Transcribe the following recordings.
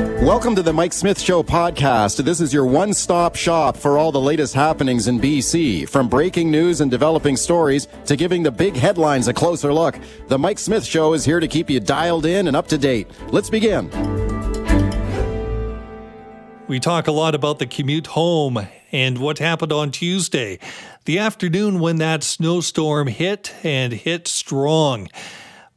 Welcome to the Mike Smith Show podcast. This is your one stop shop for all the latest happenings in BC. From breaking news and developing stories to giving the big headlines a closer look, the Mike Smith Show is here to keep you dialed in and up to date. Let's begin. We talk a lot about the commute home and what happened on Tuesday, the afternoon when that snowstorm hit and hit strong.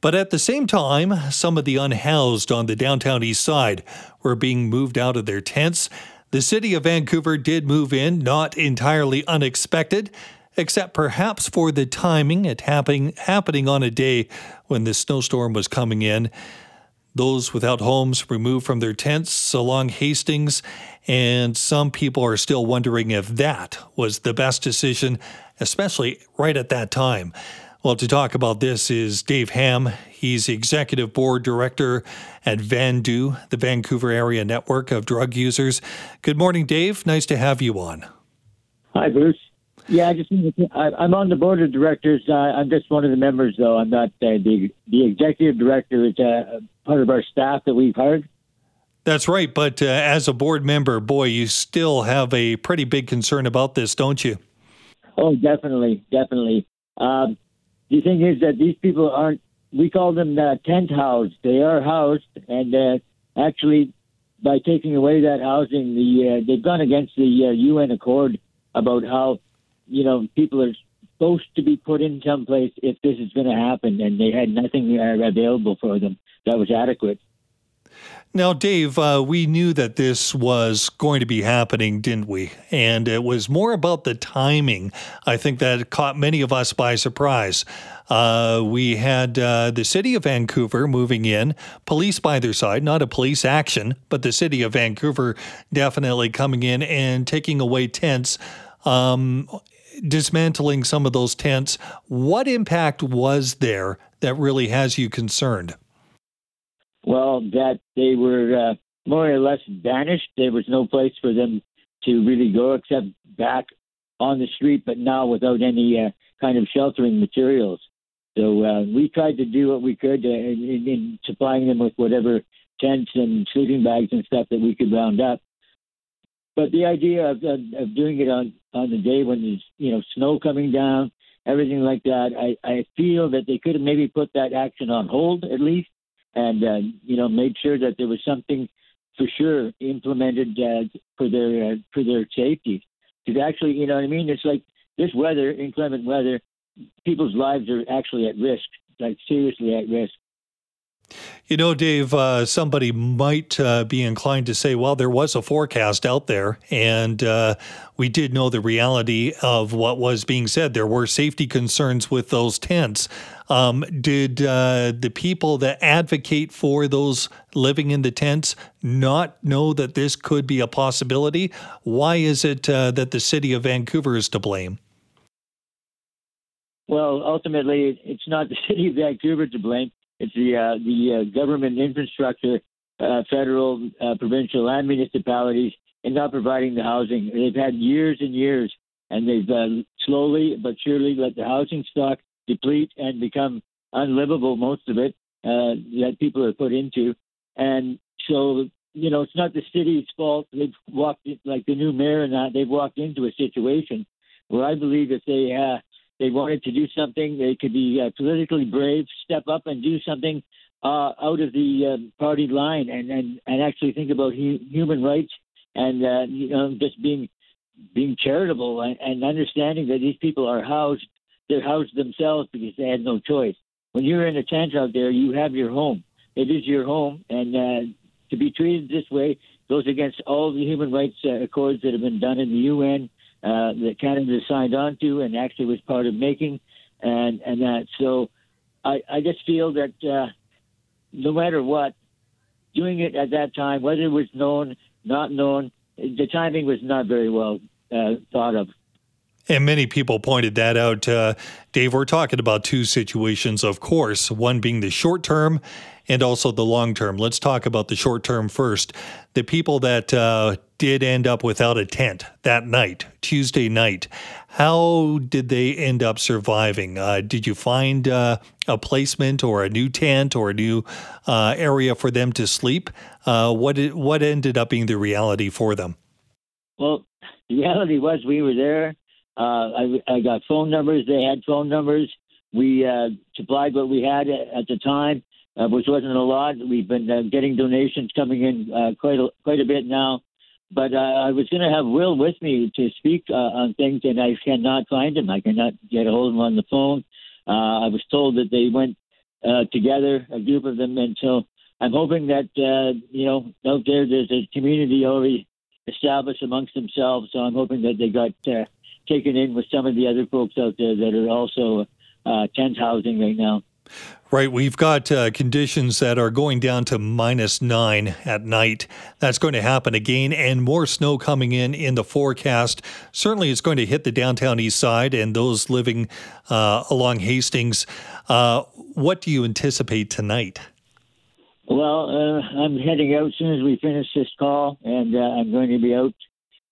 But at the same time, some of the unhoused on the downtown east side were being moved out of their tents. The city of Vancouver did move in, not entirely unexpected, except perhaps for the timing, it happening, happening on a day when the snowstorm was coming in. Those without homes removed from their tents along Hastings, and some people are still wondering if that was the best decision, especially right at that time. Well, to talk about this is Dave Ham. He's executive board director at VANDU, the Vancouver Area Network of Drug Users. Good morning, Dave. Nice to have you on. Hi, Bruce. Yeah, I just I'm on the board of directors. I'm just one of the members, though. I'm not uh, the the executive director. Is uh, part of our staff that we've hired. That's right. But uh, as a board member, boy, you still have a pretty big concern about this, don't you? Oh, definitely, definitely. Um, the thing is that these people aren't. We call them uh, tent housed. They are housed, and uh, actually, by taking away that housing, the uh, they've gone against the uh, UN Accord about how you know people are supposed to be put in someplace if this is going to happen, and they had nothing uh, available for them that was adequate. Now, Dave, uh, we knew that this was going to be happening, didn't we? And it was more about the timing. I think that caught many of us by surprise. Uh, we had uh, the city of Vancouver moving in, police by their side, not a police action, but the city of Vancouver definitely coming in and taking away tents. Um, dismantling some of those tents. What impact was there that really has you concerned? Well, that they were uh, more or less vanished. There was no place for them to really go except back on the street, but now without any uh, kind of sheltering materials. So uh, we tried to do what we could uh, in, in supplying them with whatever tents and sleeping bags and stuff that we could round up. But the idea of, of, of doing it on, on the day when there's you know snow coming down, everything like that, I, I feel that they could have maybe put that action on hold at least and uh, you know made sure that there was something for sure implemented uh, for their uh, for their safety. Because actually, you know what I mean. It's like this weather, inclement weather, people's lives are actually at risk, like seriously at risk. You know, Dave, uh, somebody might uh, be inclined to say, well, there was a forecast out there, and uh, we did know the reality of what was being said. There were safety concerns with those tents. Um, did uh, the people that advocate for those living in the tents not know that this could be a possibility? Why is it uh, that the city of Vancouver is to blame? Well, ultimately, it's not the city of Vancouver to blame. It's the uh, the uh, government infrastructure, uh, federal, uh, provincial, and municipalities, in not providing the housing. They've had years and years, and they've uh, slowly but surely let the housing stock deplete and become unlivable. Most of it uh, that people are put into, and so you know it's not the city's fault. They've walked like the new mayor and that they've walked into a situation where I believe if they uh, they wanted to do something. They could be uh, politically brave, step up and do something uh, out of the uh, party line, and, and and actually think about hu- human rights and uh, you know just being being charitable and, and understanding that these people are housed. They're housed themselves because they had no choice. When you're in a tent out there, you have your home. It is your home, and uh, to be treated this way goes against all the human rights uh, accords that have been done in the UN uh, that Canada signed on to and actually was part of making, and and that. So I, I just feel that uh, no matter what, doing it at that time, whether it was known, not known, the timing was not very well uh, thought of. And many people pointed that out. Uh, Dave, we're talking about two situations, of course, one being the short term and also the long term. Let's talk about the short term first. The people that uh, did end up without a tent that night, Tuesday night, how did they end up surviving? Uh, did you find uh, a placement or a new tent or a new uh, area for them to sleep? Uh, what did, what ended up being the reality for them? Well, the reality was we were there. Uh, I, I got phone numbers. They had phone numbers. We uh, supplied what we had at the time uh, which wasn't a lot. We've been uh, getting donations coming in uh, quite a, quite a bit now. But uh, I was going to have Will with me to speak uh, on things, and I cannot find him. I cannot get a hold of him on the phone. Uh, I was told that they went uh, together, a group of them, and so I'm hoping that uh, you know out there there's a community already established amongst themselves. So I'm hoping that they got uh, taken in with some of the other folks out there that are also uh, tent housing right now. Right. We've got uh, conditions that are going down to minus nine at night. That's going to happen again, and more snow coming in in the forecast. Certainly, it's going to hit the downtown east side and those living uh, along Hastings. Uh, what do you anticipate tonight? Well, uh, I'm heading out as soon as we finish this call, and uh, I'm going to be out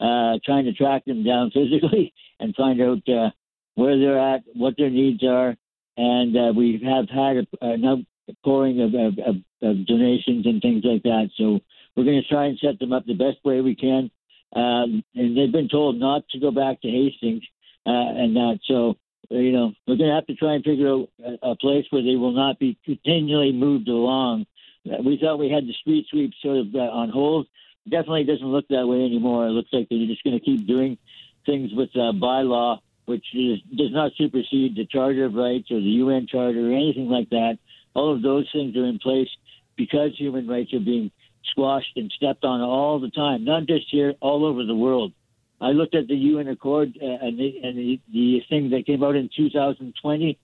uh, trying to track them down physically and find out uh, where they're at, what their needs are, and uh, we have had a, a pouring of, of, of, of, donations and things like that. So we're going to try and set them up the best way we can. Um, and they've been told not to go back to Hastings uh, and that. So you know we're going to have to try and figure out a, a place where they will not be continually moved along. Uh, we thought we had the street sweep sort of uh, on hold. Definitely doesn't look that way anymore. It looks like they're just going to keep doing things with uh, bylaw which is, does not supersede the Charter of Rights or the UN Charter or anything like that. All of those things are in place because human rights are being squashed and stepped on all the time, not just here, all over the world. I looked at the UN Accord uh, and, the, and the, the thing that came out in 2020.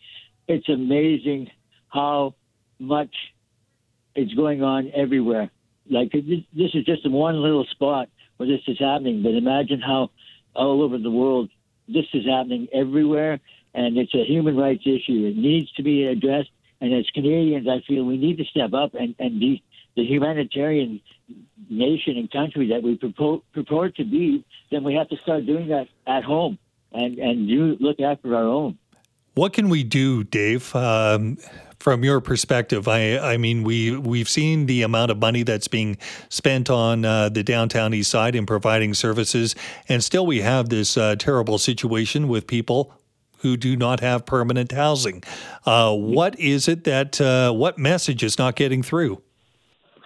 It's amazing how much is going on everywhere. Like this is just one little spot where this is happening, but imagine how all over the world this is happening everywhere, and it's a human rights issue. It needs to be addressed. And as Canadians, I feel we need to step up and, and be the humanitarian nation and country that we purport, purport to be. Then we have to start doing that at home and and do look after our own. What can we do, Dave? Um, from your perspective, I, I mean, we we've seen the amount of money that's being spent on uh, the downtown east side in providing services, and still we have this uh, terrible situation with people who do not have permanent housing. Uh, what is it that uh, what message is not getting through?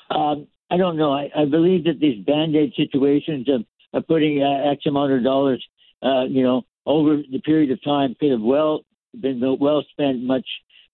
Um, I don't know. I, I, believe that these band aid situations of, of putting uh, X amount of dollars, uh, you know, over the period of time could have well been well spent much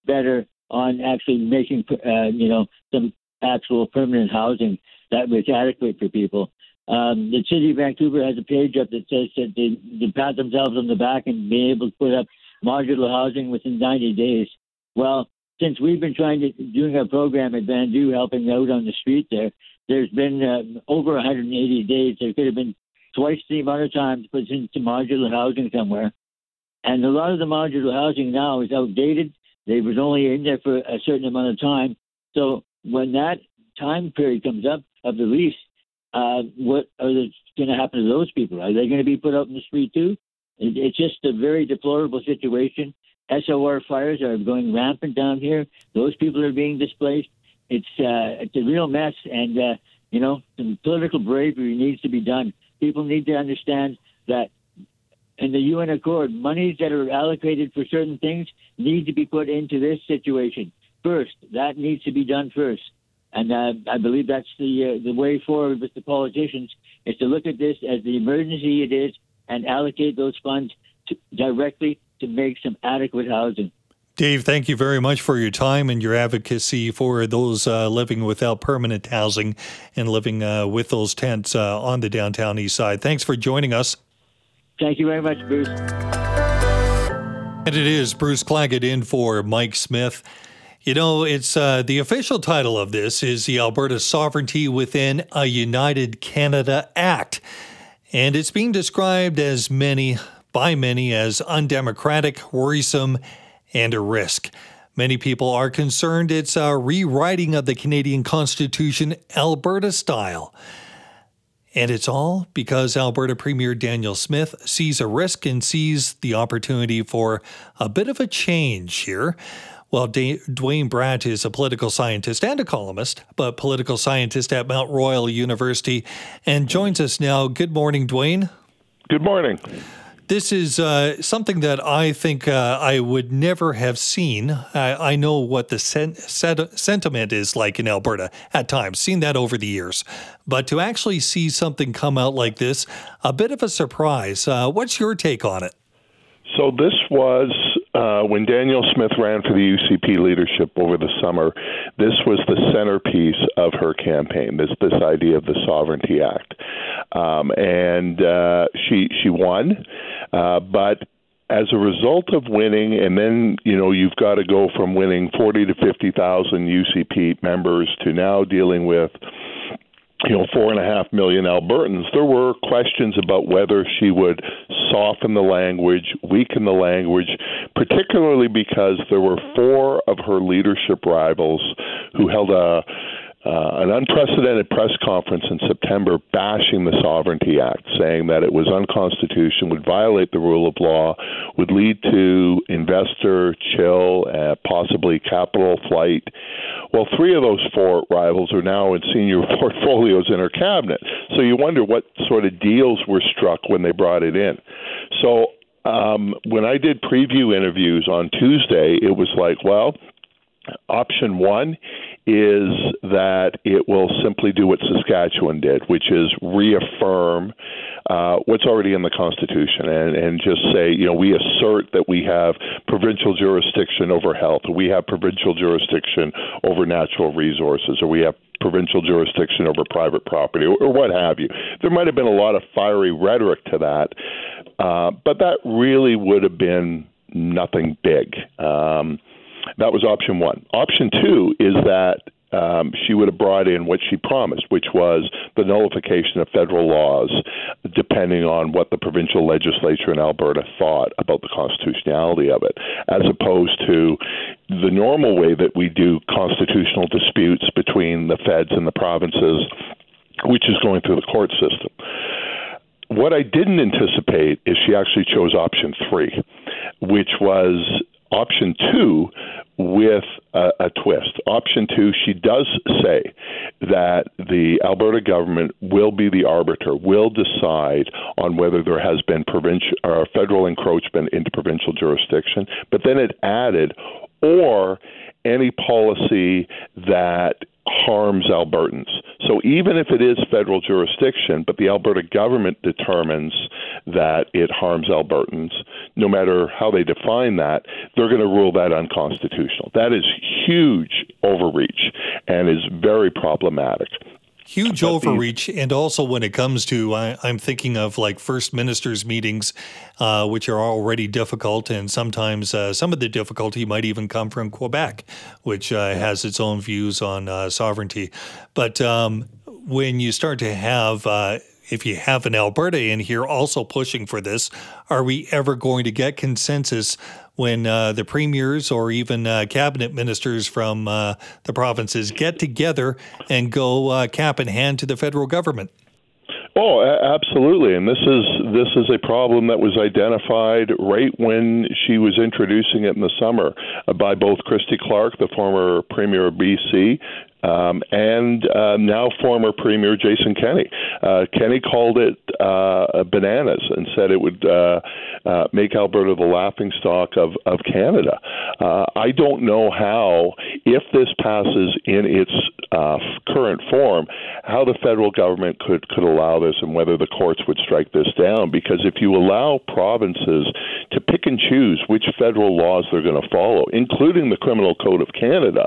better on actually making, uh, you know, some actual permanent housing that was adequate for people. Um, the city of Vancouver has a page up that says that they, they pat themselves on the back and be able to put up modular housing within 90 days. Well, since we've been trying to doing a program at Vandu, helping out on the street there, there's been uh, over 180 days. There could have been twice the amount of time to put into modular housing somewhere. And a lot of the modular housing now is outdated they was only in there for a certain amount of time. So when that time period comes up of the lease, uh, what are going to happen to those people? Are they going to be put out in the street too? It, it's just a very deplorable situation. SRO fires are going rampant down here. Those people are being displaced. It's uh, it's a real mess, and uh, you know some political bravery needs to be done. People need to understand that in the UN Accord, monies that are allocated for certain things need to be put into this situation first. That needs to be done first. And uh, I believe that's the uh, the way forward with the politicians is to look at this as the emergency it is and allocate those funds to, directly to make some adequate housing. Dave, thank you very much for your time and your advocacy for those uh, living without permanent housing and living uh, with those tents uh, on the downtown east side. Thanks for joining us. Thank you very much, Bruce. And it is Bruce Claggett in for Mike Smith. You know, it's uh, the official title of this is the Alberta Sovereignty Within a United Canada Act. And it's being described as many by many as undemocratic, worrisome, and a risk. Many people are concerned it's a rewriting of the Canadian Constitution, Alberta style. And it's all because Alberta Premier Danielle Smith sees a risk and sees the opportunity for a bit of a change here. Well, D- Duane Bratt is a political scientist and a columnist, but political scientist at Mount Royal University, and joins us now. Good morning, Duane. Good morning. This is uh, something that I think uh, I would never have seen. I, I know what the sen- sentiment is like in Alberta at times, seen that over the years. But to actually see something come out like this, a bit of a surprise. Uh, what's your take on it? So this was uh, when Danielle Smith ran for the UCP leadership over the summer. This was the centerpiece of her campaign. This this idea of the Sovereignty Act, um, and uh, she she won, uh, but as a result of winning, and then you know you've got to go from winning forty to fifty thousand UCP members to now dealing with you know, four and a half million Albertans, there were questions about whether she would soften the language, weaken the language, particularly because there were four of her leadership rivals who held a uh, an unprecedented press conference in September bashing the Sovereignty Act, saying that it was unconstitutional, would violate the rule of law, would lead to investor chill, uh, possibly capital flight. Well, three of those four rivals are now in senior portfolios in her cabinet. So you wonder what sort of deals were struck when they brought it in. So um, when I did preview interviews on Tuesday, it was like, well, option one is that it will simply do what Saskatchewan did, which is reaffirm uh, what's already in the Constitution and, and just say, you know, we assert that we have provincial jurisdiction over health, or we have provincial jurisdiction over natural resources, or we have provincial jurisdiction over private property, or, or what have you. There might have been a lot of fiery rhetoric to that, uh, but that really would have been nothing big. Um, that was option one. Option two is that um, she would have brought in what she promised, which was the nullification of federal laws, depending on what the provincial legislature in Alberta thought about the constitutionality of it, as opposed to the normal way that we do constitutional disputes between the feds and the provinces, which is going through the court system. What I didn't anticipate is she actually chose option three, which was option two with a, a, twist. Option two, she does say that the Alberta government will be the arbiter, will decide on whether there has been provincial or uh, federal encroachment into provincial jurisdiction. But then it added, or any policy that harms Albertans. So even if it is federal jurisdiction, but the Alberta government determines that it harms Albertans, no matter how they define that, they're going to rule that unconstitutional. That is huge overreach and is very problematic. Huge overreach and also when it comes to I, am thinking of like first ministers meetings uh, which are already difficult and sometimes uh, some of the difficulty might even come from quebec which uh, has its own views on uh, sovereignty. But um, when you start to have uh, if you have an Alberta in here also pushing for this, are we ever going to get consensus when uh, the premiers or even uh, cabinet ministers from uh, the provinces get together and go uh, cap in hand to the federal government? Oh, absolutely, and this is this is a problem that was identified right when she was introducing it in the summer uh, by both Christy Clark, the former premier of BC, um, and uh, now former Premier Jason Kenney. Uh, Kenney called it uh, bananas and said it would uh, uh, make Alberta the laughing stock of, of Canada. Uh, I don't know how, if this passes in its current form, how the federal government could, could allow this and whether the courts would strike this down. Because if you allow provinces to pick and choose which federal laws they're going to follow, including the Criminal Code of Canada,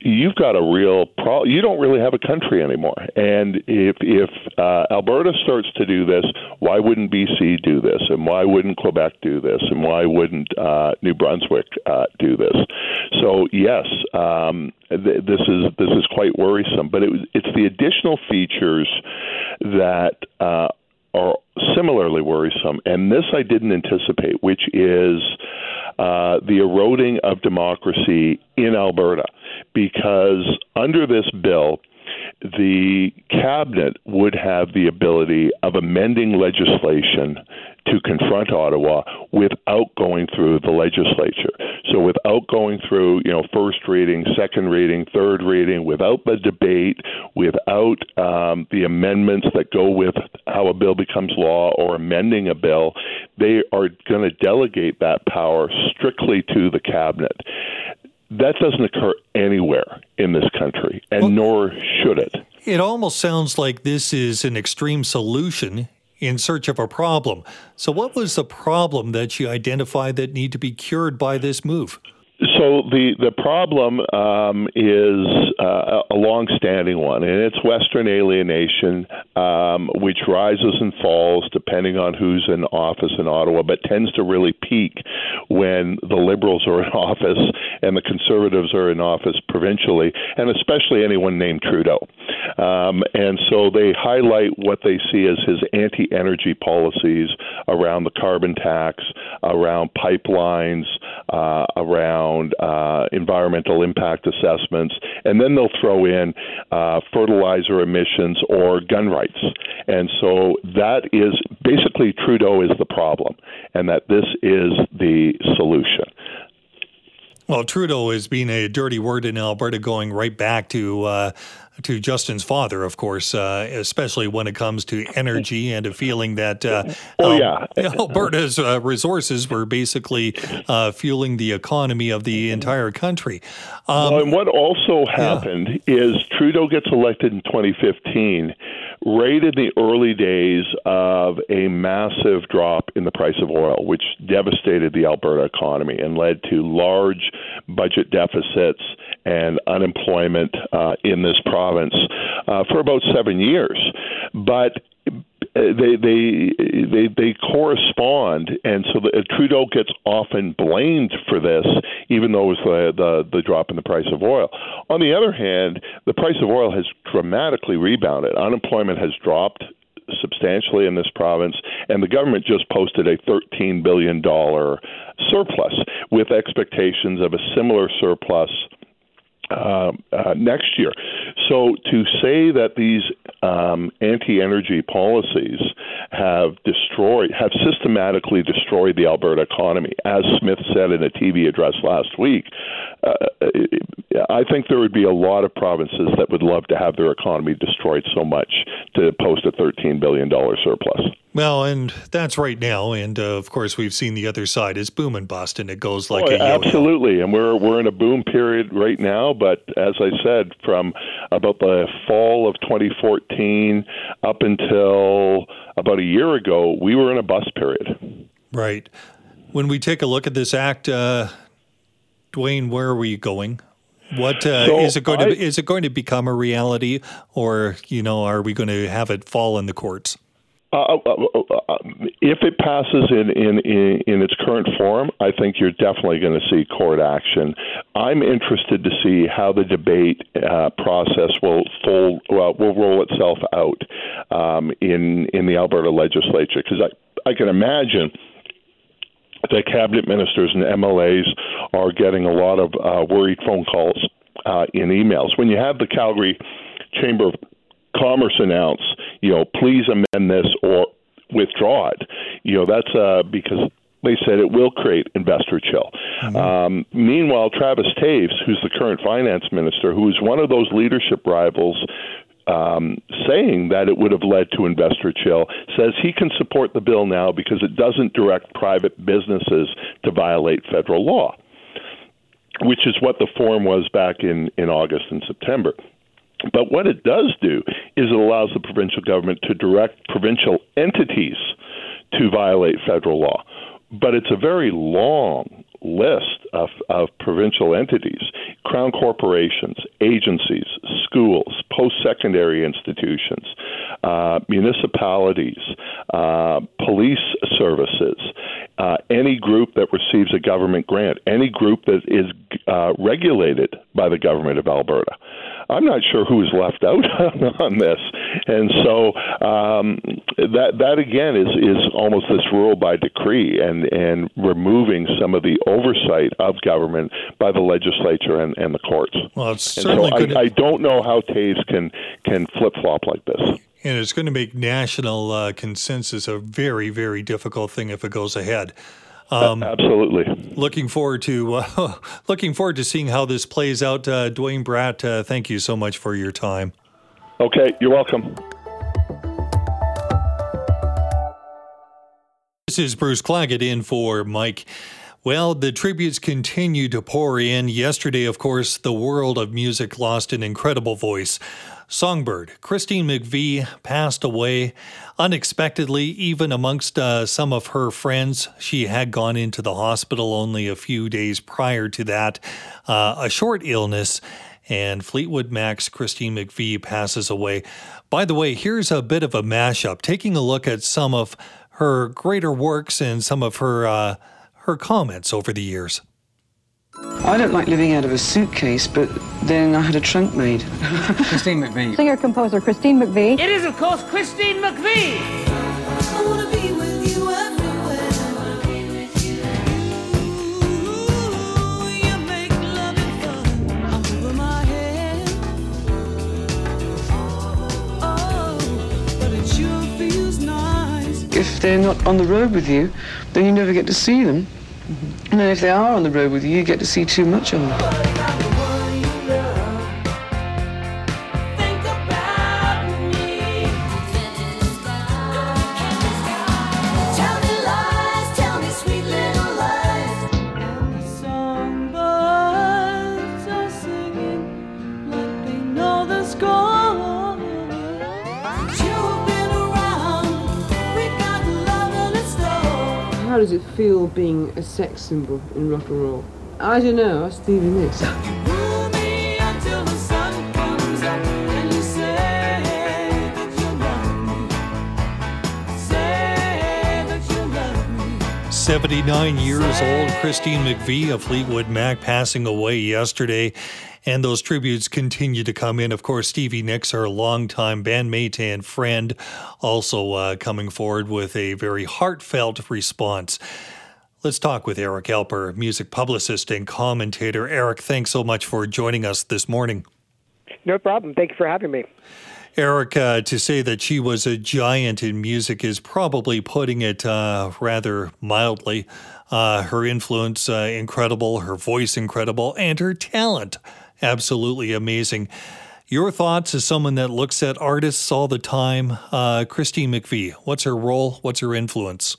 you've got a real pro- you don't really have a country anymore. And if if uh, Alberta starts to do this, why wouldn't BC do this? And why wouldn't Quebec do this? And why wouldn't uh, New Brunswick uh, do this? So yes, um, th- this is this is quite worrisome. But it, it's the additional features that uh, are similarly worrisome, and this I didn't anticipate, which is uh, the eroding of democracy in Alberta. Because under this bill, the cabinet would have the ability of amending legislation to confront Ottawa without going through the legislature. So without going through, you know, first reading, second reading, third reading, without the debate, without um, the amendments that go with how a bill becomes law or amending a bill, they are going to delegate that power strictly to the cabinet. That doesn't occur anywhere in this country, and well, nor should it. It almost sounds like this is an extreme solution in search of a problem. So, what was the problem that you identified that need to be cured by this move? So the the problem um, is uh, a long-standing one, and it's Western alienation, um, which rises and falls depending on who's in office in Ottawa, but tends to really peak when the Liberals are in office and the Conservatives are in office provincially, and especially anyone named Trudeau. Um, and so they highlight what they see as his anti-energy policies around the carbon tax, around pipelines, uh, around uh, environmental impact assessments, and then they'll throw in uh, fertilizer emissions or gun rights. And so that is basically Trudeau is the problem, and that this is the solution. Well, Trudeau has been a dirty word in Alberta going right back to uh, to Justin's father, of course, uh, especially when it comes to energy and a feeling that uh, oh, yeah. Alberta's uh, resources were basically uh, fueling the economy of the entire country. Um, well, and what also happened yeah. is Trudeau gets elected in 2015 right in the early days of a massive drop in the price of oil, which devastated the Alberta economy and led to large budget deficits and unemployment uh, in this province uh, for about seven years. But Uh, they they they they correspond, and so the, uh, Trudeau gets often blamed for this, even though it was the, the the drop in the price of oil. On the other hand, the price of oil has dramatically rebounded. Unemployment has dropped substantially in this province, and the government just posted a $13 billion surplus with expectations of a similar surplus uh, uh, next year. So to say that these um, anti-energy policies have destroyed, have systematically destroyed the Alberta economy, as Smith said in a TV address last week, uh, I think there would be a lot of provinces that would love to have their economy destroyed so much to post a $13 billion surplus. Well, and that's right now, and uh, of course we've seen the other side is boom and bust, and it goes like oh, a yo-yo. absolutely. And we're we're in a boom period right now, but as I said, from about the fall of 2014 up until about a year ago, we were in a bust period. Right. When we take a look at this act, uh, Duane, where are we going? What uh, so is it going I, to is it going to become a reality, or you know, are we going to have it fall in the courts? Uh, uh, uh, uh, if it passes in, in, in, in, its current form, I think you're definitely going to see court action. I'm interested to see how the debate uh, process will fold, well, will roll itself out um, in in the Alberta legislature because I I can imagine that cabinet ministers and MLAs are getting a lot of uh, worried phone calls in emails. When you have the Calgary Chamber of Commerce announce, you know, please amend this or withdraw it. You know, that's uh, because they said it will create investor chill. Mm-hmm. Um, meanwhile, Travis Toews, who's the current finance minister, who is one of those leadership rivals um, saying that it would have led to investor chill, says he can support the bill now because it doesn't direct private businesses to violate federal law, which is what the form was back in, in August and September. But what it does do is it allows the provincial government to direct provincial entities to violate federal law. But it's a very long list of, of provincial entities crown corporations, agencies, schools, post secondary institutions, uh, municipalities, uh, police services, uh, any group that receives a government grant, any group that is uh, regulated by the government of Alberta. I'm not sure who is left out on this. And so um, that that again is is almost this rule by decree and and removing some of the oversight of government by the legislature and, and the courts. Well, it's certainly and so I, I, don't know how Toews can can flip flop like this. And it's going to make national uh, consensus a very, very difficult thing if it goes ahead. Um, Absolutely. Looking forward to uh, looking forward to seeing how this plays out. Uh, Duane Bratt, uh, thank you so much for your time. Okay, you're welcome. This is Bruce Claggett in for Mike. Well, the tributes continue to pour in. Yesterday, of course, the world of music lost an incredible voice. Songbird, Christine McVie, passed away unexpectedly, even amongst uh, some of her friends. She had gone into the hospital only a few days prior to that, uh, a short illness. And Fleetwood Mac's Christine McVie passes away. By the way, here's a bit of a mashup, taking a look at some of her greater works and some of her uh, her comments over the years. I don't like living out of a suitcase, but then I had a trunk made. Christine McVie. Singer composer Christine McVie. It is, of course, Christine McVie. If they're not on the road with you, then you never get to see them. And then if they are on the road with you, you get to see too much of them. Feel being a sex symbol in rock and roll? I don't know, ask Stevie Nicks. Seventy-nine years old, Christine McVie of Fleetwood Mac passing away yesterday. And those tributes continue to come in. Of course, Stevie Nicks, our longtime bandmate and friend, also uh, coming forward with a very heartfelt response. Let's talk with Eric Alper, music publicist and commentator. Eric, thanks so much for joining us this morning. No problem. Thank you for having me. Eric, uh, to say that she was a giant in music is probably putting it uh, rather mildly. Uh, her influence uh, incredible, her voice incredible, and her talent absolutely amazing. Your thoughts as someone that looks at artists all the time, uh, Christine McVie. What's her role? What's her influence?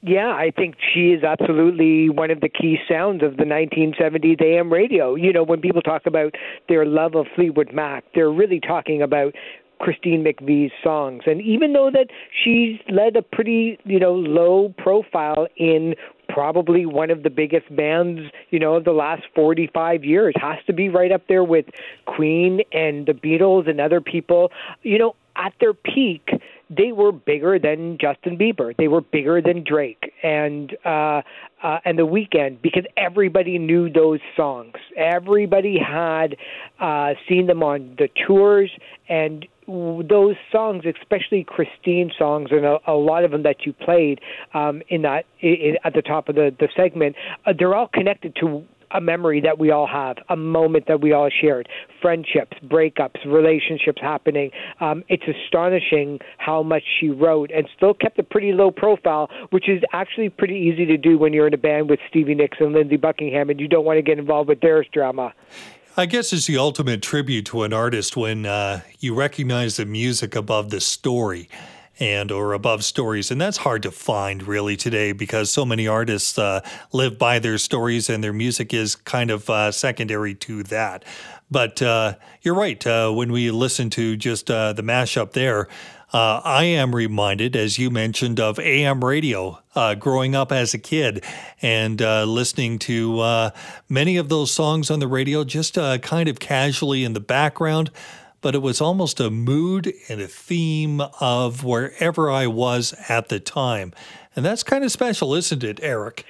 Yeah, I think she is absolutely one of the key sounds of the 1970s AM radio. You know, when people talk about their love of Fleetwood Mac, they're really talking about Christine McVie's songs. And even though that she's led a pretty, you know, low profile in probably one of the biggest bands, you know, of the last 45 years. Has to be right up there with Queen and the Beatles and other people. You know, at their peak, they were bigger than Justin Bieber. They were bigger than Drake and uh, uh, and The Weeknd because everybody knew those songs. Everybody had uh, seen them on the tours, and those songs, especially Christine songs, and a, a lot of them that you played um, in that in, at the top of the the segment, uh, they're all connected to a memory that we all have, a moment that we all shared, friendships, breakups, relationships happening. Um, it's astonishing how much she wrote and still kept a pretty low profile, which is actually pretty easy to do when you're in a band with Stevie Nicks and Lindsey Buckingham and you don't want to get involved with their drama. I guess it's the ultimate tribute to an artist when uh, you recognize the music above the story and or above stories and that's hard to find really today because so many artists uh, live by their stories and their music is kind of uh, secondary to that but uh, you're right uh, when we listen to just uh, the mashup there uh, I am reminded, as you mentioned, of AM radio growing up as a kid and listening to many of those songs on the radio just kind of casually in the background. But it was almost a mood and a theme of wherever I was at the time. And that's kind of special, isn't it, Eric?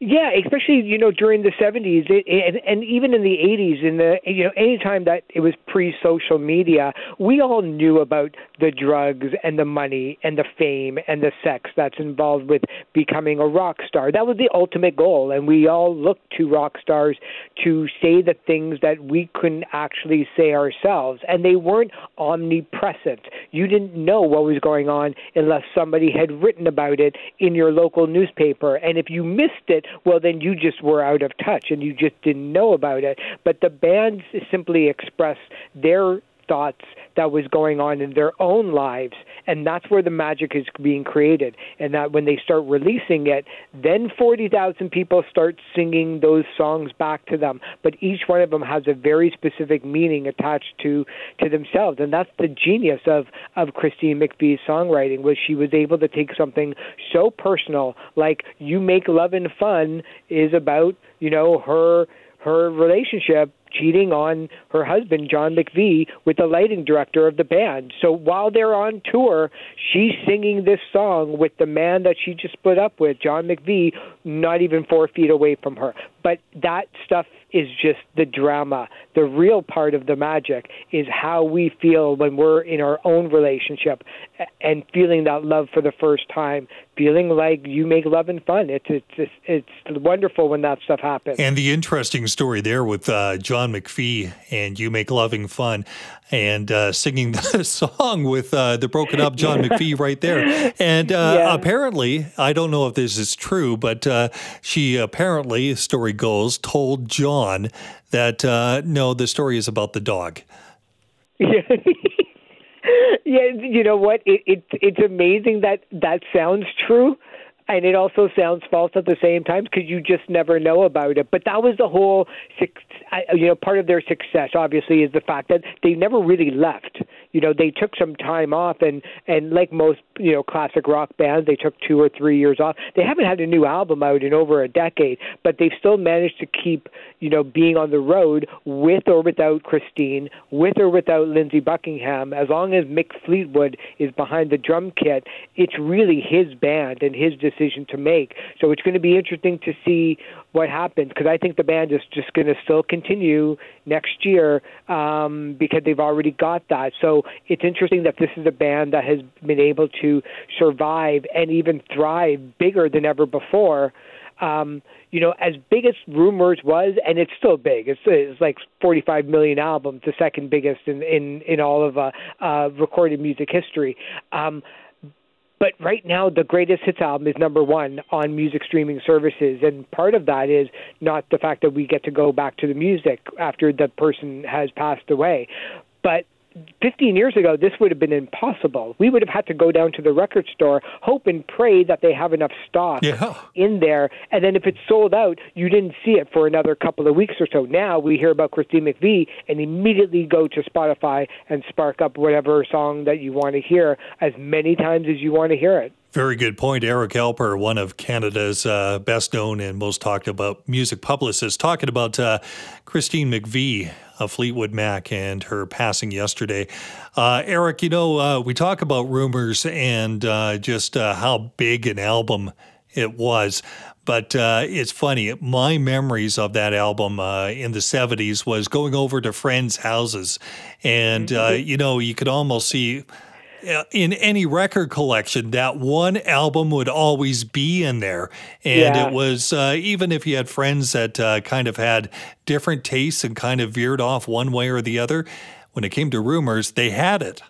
Yeah, especially you know during the seventies and, and even in the eighties. In the you know anytime that it was pre-social media, we all knew about the drugs and the money and the fame and the sex that's involved with becoming a rock star. That was the ultimate goal, and we all looked to rock stars to say the things that we couldn't actually say ourselves, and they weren't omnipresent. You didn't know what was going on unless somebody had written about it in your local newspaper, and if you missed it well, then you just were out of touch and you just didn't know about it. But the bands simply express their thoughts that was going on in their own lives and that's where the magic is being created. And that when they start releasing it then 40,000 people start singing those songs back to them. But each one of them has a very specific meaning attached to to themselves. And that's the genius of of Christine McVie's songwriting was she was able to take something so personal like you make loving fun is about you know her her relationship cheating on her husband John McVie with the lighting director of the band. So while they're on tour, she's singing this song with the man that she just split up with, John McVie, not even four feet away from her. But that stuff is just the drama. The real part of the magic is how we feel when we're in our own relationship and feeling that love for the first time, feeling like you make loving fun. It's it's it's, wonderful when that stuff happens. And the interesting story there with uh, John McPhee and you make loving fun and uh, singing the song with uh, the broken up John McPhee right there. And uh, yeah. apparently, I don't know if this is true, but uh, she apparently, story goes, told John that uh, no, the story is about the dog. Yeah. yeah, you know what? It, it it's amazing that that sounds true and it also sounds false at the same time because you just never know about it. But that was the whole, you know, part of their success. Obviously, is the fact that they never really left. You know, they took some time off, and and like most you know classic rock bands, they took two or three years off. They haven't had a new album out in over a decade, but they've still managed to keep you know being on the road with or without Christine, with or without Lindsey Buckingham. As long as Mick Fleetwood is behind the drum kit, it's really his band and his decision to make. So it's going to be interesting to see what happens because I think the band is just going to still continue next year um, because they've already got that. So it's interesting that this is a band that has been able to survive and even thrive bigger than ever before. Um, you know, as big as Rumors was, and it's still big. It's, it's like 45 million albums, the second biggest in in in all of uh, uh, recorded music history. Um, but right now, the greatest hits album is number one on music streaming services, and part of that is not the fact that we get to go back to the music after the person has passed away, but 15 years ago, this would have been impossible. We would have had to go down to the record store, hope and pray that they have enough stock yeah. in there. And then if it's sold out, you didn't see it for another couple of weeks or so. Now we hear about Christine McVie and immediately go to Spotify and spark up whatever song that you want to hear as many times as you want to hear it. Very good point. Eric Alper, one of Canada's uh, best known and most talked about music publicists, talking about uh, Christine McVie of Fleetwood Mac and her passing yesterday. Uh, Eric, you know, uh, we talk about rumors and uh, just uh, how big an album it was. But it's funny, my memories of that album in the 70s was going over to friends' houses. And, mm-hmm. you know, you could almost see in any record collection, that one album would always be in there. And yeah. it was, uh, even if you had friends that uh, kind of had different tastes and kind of veered off one way or the other, when it came to rumors, they had it.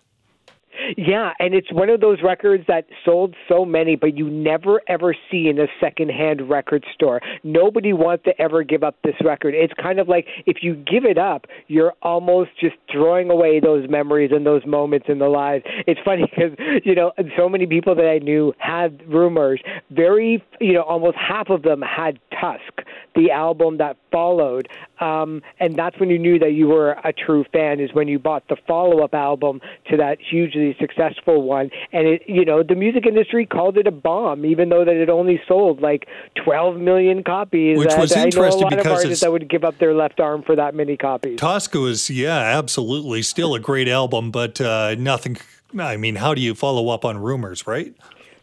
Yeah, and it's one of those records that sold so many, but you never ever see in a secondhand record store. Nobody wants to ever give up this record. It's kind of like if you give it up, you're almost just throwing away those memories and those moments in the lives. It's funny because you know so many people that I knew had rumors. Very, you know, almost half of them had Tusk, the album that followed, um, and that's when you knew that you were a true fan. Is when you bought the follow-up album to that hugely successful one. And it, you know, the music industry called it a bomb, even though that it only sold like 12 million copies. Which was uh, interesting I know a lot because of artists that would give up their left arm for that many copies. Tusk was, yeah, absolutely, still a great album, but uh, nothing. I mean, how do you follow up on rumors, right?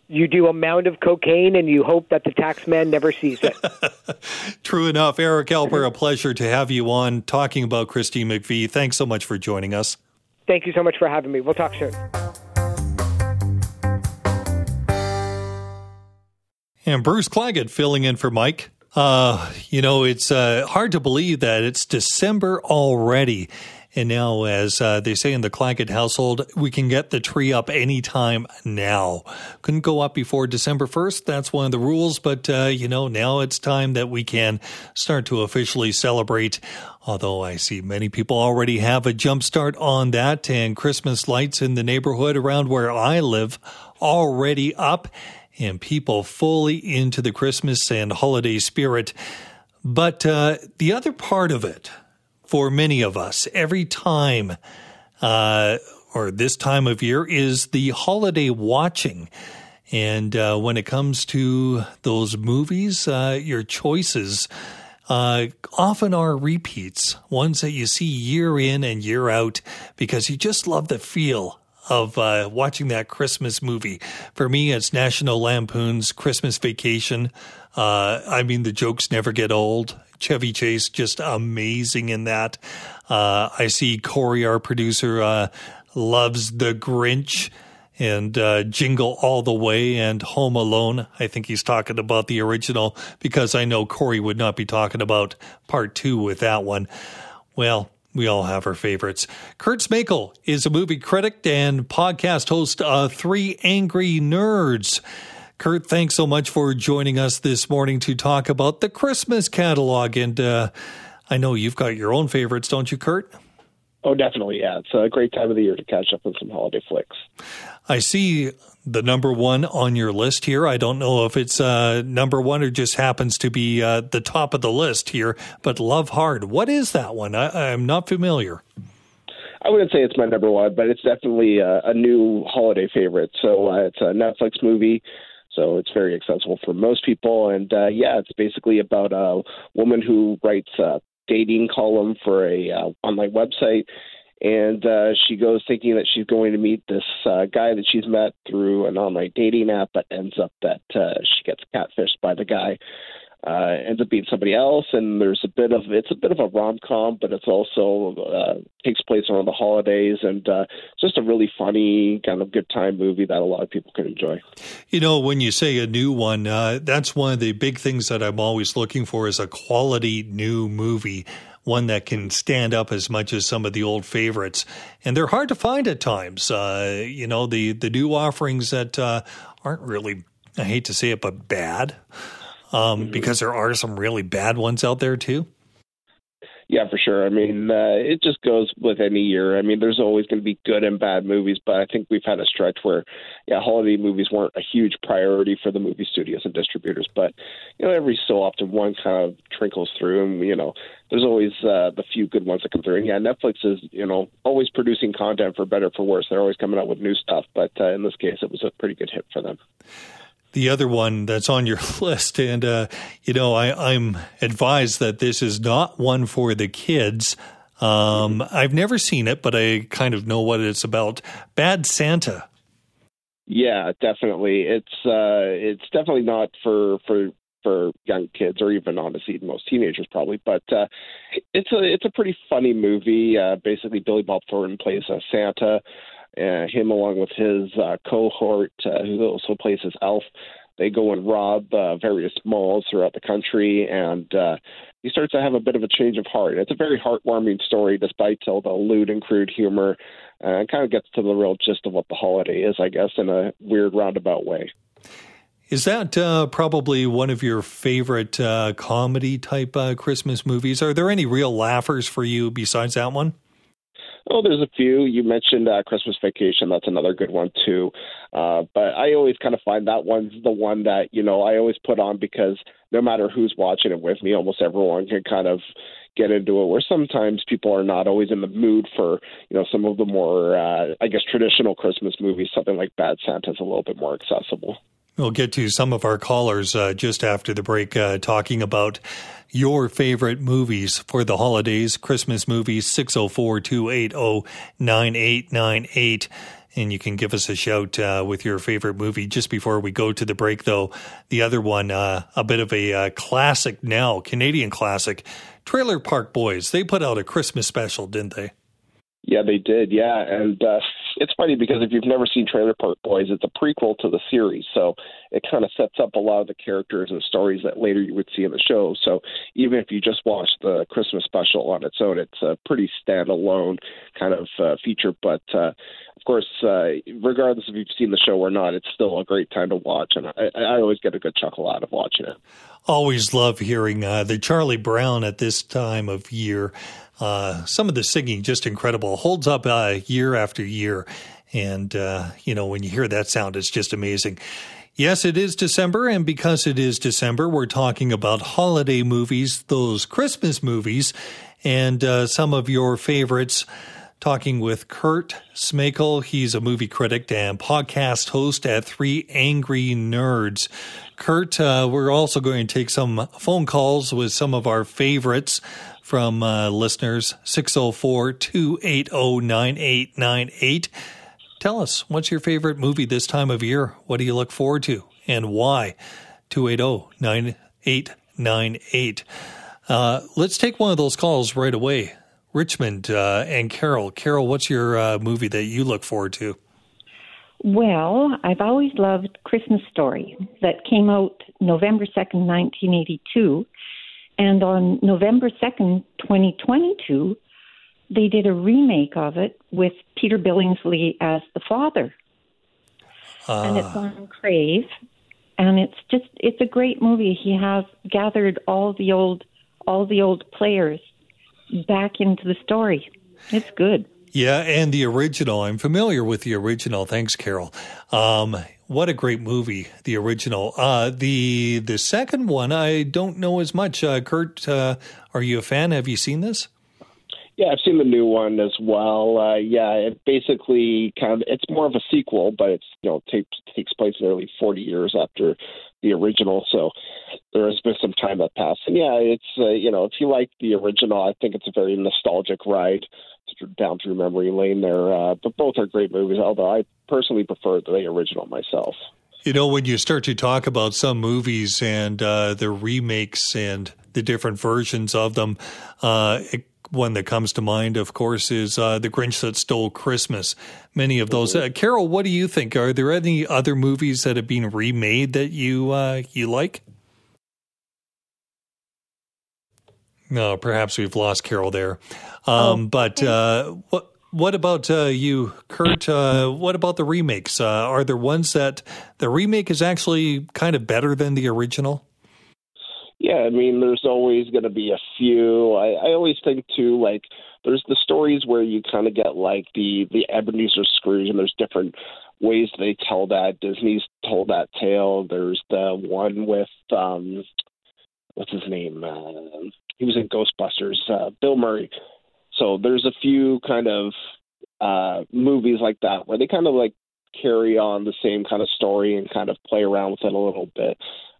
You do a mound of cocaine and you hope that the tax man never sees it. True enough. Eric Alper, a pleasure to have you on talking about Christine McVie. Thanks so much for joining us. Thank you so much for having me. We'll talk soon. And Bruce Claggett filling in for Mike. Uh, you know, it's uh, hard to believe that it's December already. And now, as uh, they say in the Claggett household, we can get the tree up anytime now. Couldn't go up before December 1st. That's one of the rules. But, uh, you know, now it's time that we can start to officially celebrate. Although I see many people already have a jump start on that and Christmas lights in the neighborhood around where I live already up and people fully into the Christmas and holiday spirit. But uh, the other part of it, for many of us, every time uh, or this time of year, is the holiday watching. And uh, when it comes to those movies, uh, your choices uh, often are repeats, ones that you see year in and year out because you just love the feel of uh, watching that Christmas movie. For me, it's National Lampoon's Christmas Vacation. Uh, I mean, the jokes never get old. Chevy Chase just amazing in that. Uh, I see Corey, our producer, uh, loves the Grinch and uh, Jingle All the Way and Home Alone. I think he's talking about the original because I know Corey would not be talking about part two with that one. Well, we all have our favorites. Kurt Smakel is a movie critic and podcast host of Three Angry Nerds. Kurt, thanks so much for joining us this morning to talk about the Christmas catalog. And uh, I know you've got your own favorites, don't you, Kurt? Oh, definitely. Yeah, it's a great time of the year to catch up on some holiday flicks. I see the number one on your list here. I don't know if it's uh, number one or just happens to be uh, the top of the list here, but Love Hard. What is that one? I, am not familiar. I wouldn't say it's my number one, but it's definitely a, a new holiday favorite. So uh, it's a Netflix movie. So it's very accessible for most people. And uh, yeah, it's basically about a woman who writes a dating column for a uh, online website and uh, she goes thinking that she's going to meet this uh, guy that she's met through an online dating app, but ends up that uh, she gets catfished by the guy. Uh, ends up being somebody else, and there's a bit of it's a bit of a rom com, but it's also uh, takes place around the holidays, and uh, just a really funny kind of good time movie that a lot of people can enjoy. You know, when you say a new one, uh, that's one of the big things that I'm always looking for is a quality new movie one that can stand up as much as some of the old favorites. And they're hard to find at times. Uh, you know, the, the new offerings that uh, aren't really, I hate to say it, but bad, um, mm-hmm. because there are some really bad ones out there too. Yeah, for sure. I mean, uh, it just goes with any year. I mean, there's always going to be good and bad movies, but I think we've had a stretch where, yeah, holiday movies weren't a huge priority for the movie studios and distributors. But you know, every so often one kind of trickles through, and you know, there's always uh, the few good ones that come through. And yeah, Netflix is you know always producing content for better for worse. They're always coming out with new stuff, but uh, in this case, it was a pretty good hit for them the other one that's on your list. And, uh, you know, I, am advised that this is not one for the kids. Um, I've never seen it, but I kind of know what it's about. Bad Santa. Yeah, definitely. It's uh, it's definitely not for for for young kids or even honestly most teenagers probably. But uh, it's a it's a pretty funny movie. Uh, basically, Billy Bob Thornton plays a Santa uh, him along with his uh, cohort, uh, who also plays his elf. They go and rob uh, various malls throughout the country, and uh, he starts to have a bit of a change of heart. It's a very heartwarming story, despite all the lewd and crude humor. Uh, it kind of gets to the real gist of what the holiday is, I guess, in a weird roundabout way. Is that uh, probably one of your favorite uh, comedy type uh, Christmas movies? Are there any real laughers for you besides that one? Oh, there's a few. You mentioned uh, Christmas Vacation. That's another good one too. Uh, but I always kind of find that one's the one that you know I always put on because no matter who's watching it with me, almost everyone can kind of get into it. Where sometimes people are not always in the mood for you know some of the more uh, I guess traditional Christmas movies. Something like Bad Santa is a little bit more accessible. We'll get to some of our callers uh, just after the break uh, talking about your favorite movies for the holidays, Christmas movies, 604 280 9898. And you can give us a shout uh, with your favorite movie. Just before we go to the break, though, the other one, uh, a bit of a uh, classic now, Canadian classic, Trailer Park Boys. They put out a Christmas special, didn't they? Yeah, they did. Yeah, and uh, it's funny because if you've never seen Trailer Park Boys, it's a prequel to the series, so it kind of sets up a lot of the characters and stories that later you would see in the show. So even if you just watch the Christmas special on its own, it's a pretty standalone kind of uh, feature. But uh, course, uh, regardless if you've seen the show or not, it's still a great time to watch, and I, I always get a good chuckle out of watching it. Always love hearing uh, the Charlie Brown at this time of year. Uh, some of the singing just incredible, holds up uh, year after year. And, uh, you know, when you hear that sound, it's just amazing. Yes, it is December, and because it is December, we're talking about holiday movies, those Christmas movies, and uh, some of your favorites. Talking with Kurt Smakel. He's a movie critic and podcast host at Three Angry Nerds. Kurt, uh, we're also going to take some phone calls with some of our favorites from uh, listeners 604 280 9898. Tell us, what's your favorite movie this time of year? What do you look forward to and why? 280 9898. Uh, let's take one of those calls right away. Richmond uh, and Carol. Carol, what's your uh, movie that you look forward to? Well, I've always loved Christmas Story that came out November 2nd, 1982. And on November 2nd, 2022, they did a remake of it with Peter Billingsley as the father. Uh. And it's on Crave. And it's just it's a great movie. He has gathered all the old all the old players back into the story. It's good. Yeah, and the original. I'm familiar with the original. Thanks, Carol. Um, what a great movie, the original. Uh, the the second one, I don't know as much. Uh, Kurt, uh, are you a fan? Have you seen this? Yeah, I've seen the new one as well. Uh, yeah, it basically kind of it's more of a sequel, but it's you know takes takes place nearly forty years after the original, so there has been some time that passed. And yeah, it's uh, you know if you like the original, I think it's a very nostalgic ride down through memory lane there. Uh, but both are great movies, although I personally prefer the original myself. You know, when you start to talk about some movies and uh, the remakes and the different versions of them, uh, it, one that comes to mind, of course, is uh, The Grinch That Stole Christmas. Many of those. Uh, Carol, what do you think? Are there any other movies that have been remade that you uh, you like? No, perhaps we've lost Carol there. Um, oh, but uh, what what about uh, you, Kurt? Uh, what about the remakes? Uh, are there ones that the remake is actually kind of better than the original? Yeah, I mean, there's always going to be a few. I, I always think too, like there's the stories where you kind of get like the the Ebenezer Scrooge, and there's different ways they tell that. Disney's told that tale. There's the one with um, what's his name? Uh, he was in Ghostbusters. Uh, Bill Murray. So there's a few kind of uh, movies like that where they kind of like carry on the same kind of story and kind of play around with it a little bit.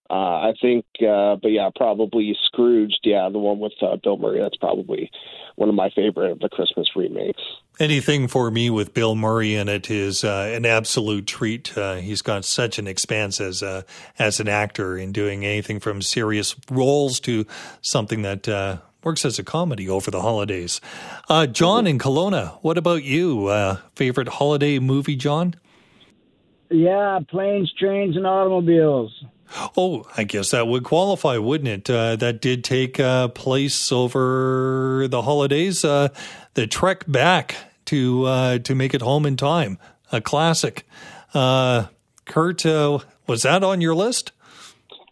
Uh, I think, uh, but yeah, probably Scrooged. Yeah, the one with uh, Bill Murray. That's probably one of my favorite of the Christmas remakes. Anything for me with Bill Murray in it is uh, an absolute treat. Uh, he's got such an expanse as a, as an actor in doing anything from serious roles to something that uh, works as a comedy over the holidays. John in Kelowna, what about you? favorite holiday movie, John? Yeah, planes, trains, and automobiles. Oh, I guess that would qualify, wouldn't it? Uh, that did take uh, place over the holidays. Uh, the trek back to uh, to make it home in time, a classic. Uh, Kurt, uh, was that on your list?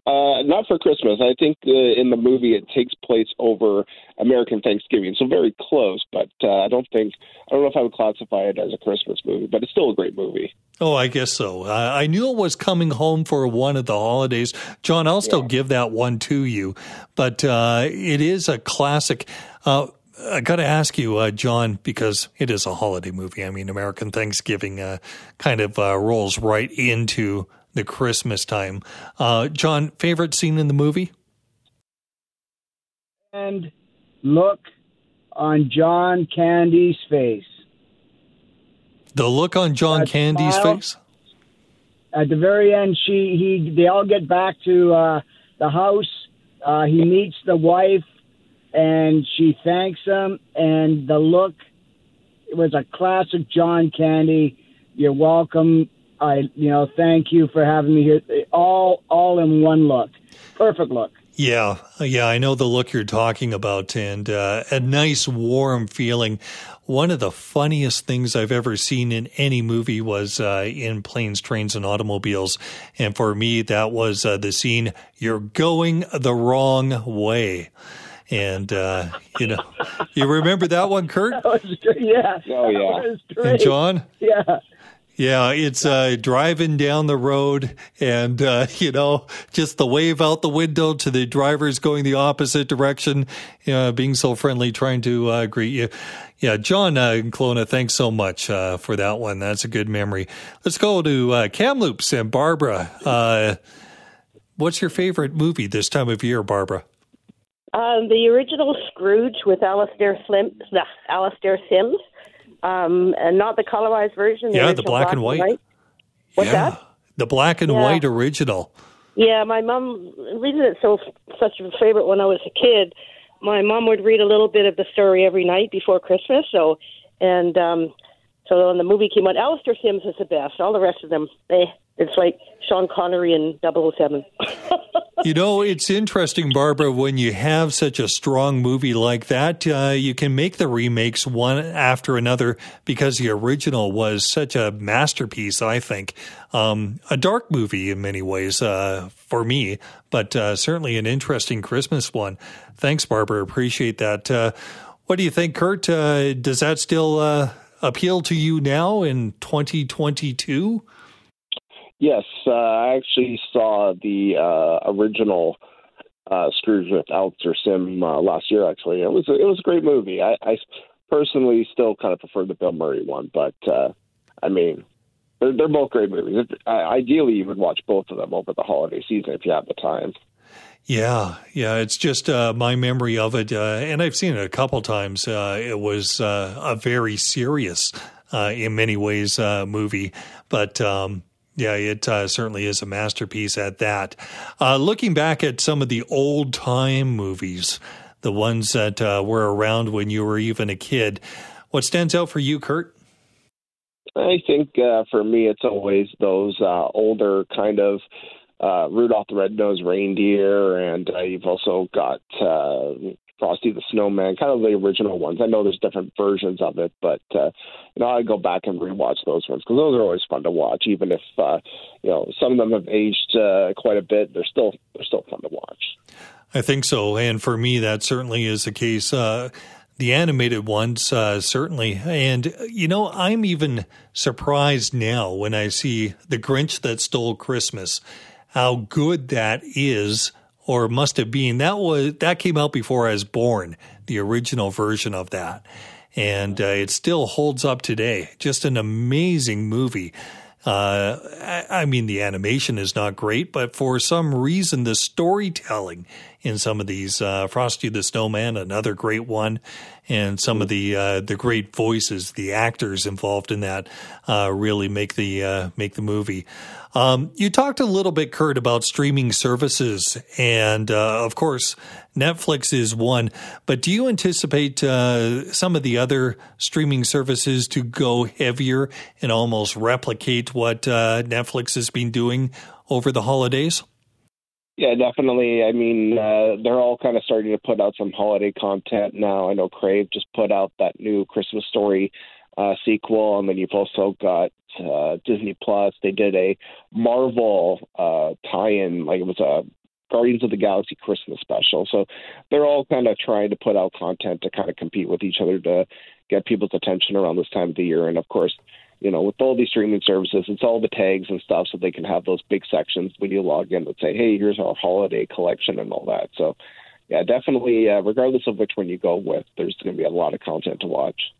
Not for Christmas. I think in the movie it takes place over American Thanksgiving, so very close. But uh, I don't think I don't know if I would classify it as a Christmas movie, but it's still a great movie. Oh, I guess so. I knew it was coming home for one of the holidays. John, I'll still yeah. give that one to you, but uh, it is a classic. Uh, I got to ask you, uh, John, because it is a holiday movie. I mean, American Thanksgiving kind of rolls right into the Christmas time. Uh, John, favorite scene in the movie? And look on John Candy's face. The look on John That Candy's smile. face? At the very end, she he they all get back to uh, the house. Uh, he meets the wife, and she thanks him. And the look it was a classic John Candy. You're welcome. I you know thank you for having me here. All all in one look, perfect look. Yeah, yeah, I know the look you're talking about, and uh, a nice warm feeling. One of the funniest things I've ever seen in any movie was uh, in Planes, Trains, and Automobiles, and for me, that was uh, the scene "You're going the wrong way," and uh, you know, you remember that one, Kurt? That was. Yeah. Oh, yeah. That was great. And John? Yeah. Yeah, it's uh, driving down the road and, uh, you know, just the wave out the window to the drivers going the opposite direction, uh, being so friendly, trying to uh, greet you. Yeah, John uh, Kelowna, thanks so much uh, for that one. That's a good memory. Let's go to uh, Kamloops and Barbara. What's your favorite movie this time of year, Barbara? Um, the original Scrooge with Alastair Slim, Alastair Sims, um, and not the colorized version. Yeah, the original black and white. What's yeah, that? the black and Yeah. white original. Yeah, my mom. The reason it's so such a favorite when I was a kid, my mom would read a little bit of the story every night before Christmas. So, and um, so when the movie came out, Alastair Sims is the best. All the rest of them, they it's like Sean Connery in 007. You know, it's interesting, Barbara, when you have such a strong movie like that, uh, you can make the remakes one after another because the original was such a masterpiece, I think. Um, a dark movie in many ways uh, for me, but uh, certainly an interesting Christmas one. Thanks, Barbara. Appreciate that. Uh, what do you think, Kurt? Uh, does that still uh, appeal to you now in 2022? Yes, uh, I actually saw the uh, original uh, Scrooge with Alastair Sim uh, last year. Actually, it was it was a great movie. I, I personally still kind of prefer the Bill Murray one, but uh, I mean, they're, they're both great movies. If, ideally, you would watch both of them over the holiday season if you have the time. Yeah, yeah, it's just uh, my memory of it, uh, and I've seen it a couple times. Uh, it was uh, a very serious, in many ways, movie, but um, yeah, it uh, certainly is a masterpiece at that. Uh, looking back at some of the old time movies, the ones that uh, were around when you were even a kid, what stands out for you, Kurt? I think uh, for me, it's always those uh, older kind of uh, Rudolph the Red-Nosed Reindeer, and uh, you've also got uh, Frosty the Snowman, kind of the original ones. I know there's different versions of it, but uh, you know I go back and rewatch those ones because those are always fun to watch, even if uh, you know some of them have aged uh, quite a bit. They're still they're still fun to watch. I think so. And for me, that certainly is the case. Uh, the animated ones, uh, certainly. And, you know, I'm even surprised now when I see The Grinch That Stole Christmas, how good that is or must have been. That was, that came out before I was born, the original version of that. And uh, it still holds up today. Just an amazing movie. Uh, I, I mean, the animation is not great, but for some reason, the storytelling in some of these, uh, Frosty the Snowman, another great one, and some of the uh, the great voices, the actors involved in that, uh, really make the uh, make the movie. Um, you talked a little bit, Kurt, about streaming services, and uh, of course, Netflix is one. But do you anticipate uh, some of the other streaming services to go heavier and almost replicate what Netflix has been doing over the holidays? Yeah, definitely. I mean, uh, they're all kind of starting to put out some holiday content now. I know Crave just put out that new Christmas story uh, sequel, and then you've also got uh, Disney Plus. They did a Marvel uh, tie-in, like it was a Guardians of the Galaxy Christmas special. So they're all kind of trying to put out content to kind of compete with each other to get people's attention around this time of the year. And of course, you know, with all these streaming services, it's all the tags and stuff, so they can have those big sections when you log in that say, "Hey, here's our holiday collection" and all that. So, yeah, definitely, uh, regardless of which one you go with, there's going to be a lot of content to watch.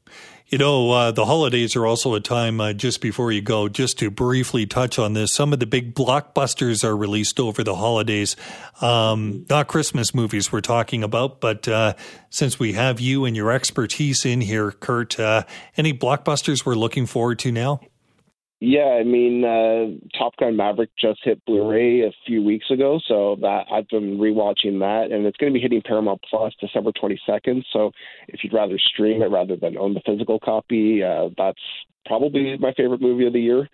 You know, uh, the holidays are also a time uh, just before you go, just to briefly touch on this. Some of the big blockbusters are released over the holidays. Um, not Christmas movies we're talking about, but uh, since we have you and your expertise in here, Kurt, uh, any blockbusters we're looking forward to now? Yeah, I mean, uh, Top Gun Maverick just hit Blu-ray a few weeks ago, so that I've been rewatching that, and it's going to be hitting Paramount Plus December 22nd. So if you'd rather stream it rather than own the physical copy, uh, that's probably my favorite movie of the year.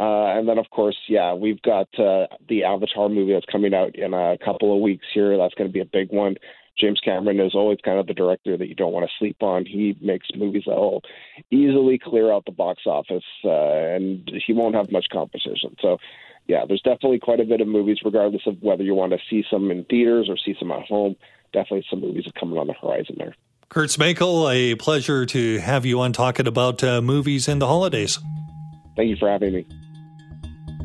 Uh, and then, of course, yeah, we've got uh, the Avatar movie that's coming out in a couple of weeks here. That's going to be a big one. James Cameron is always kind of the director that you don't want to sleep on. He makes movies that will easily clear out the box office, uh, and he won't have much competition. So, yeah, there's definitely quite a bit of movies, regardless of whether you want to see some in theaters or see some at home. Definitely some movies are coming on the horizon there. Kurt Smakel, a pleasure to have you on talking about uh, movies in the holidays. Thank you for having me.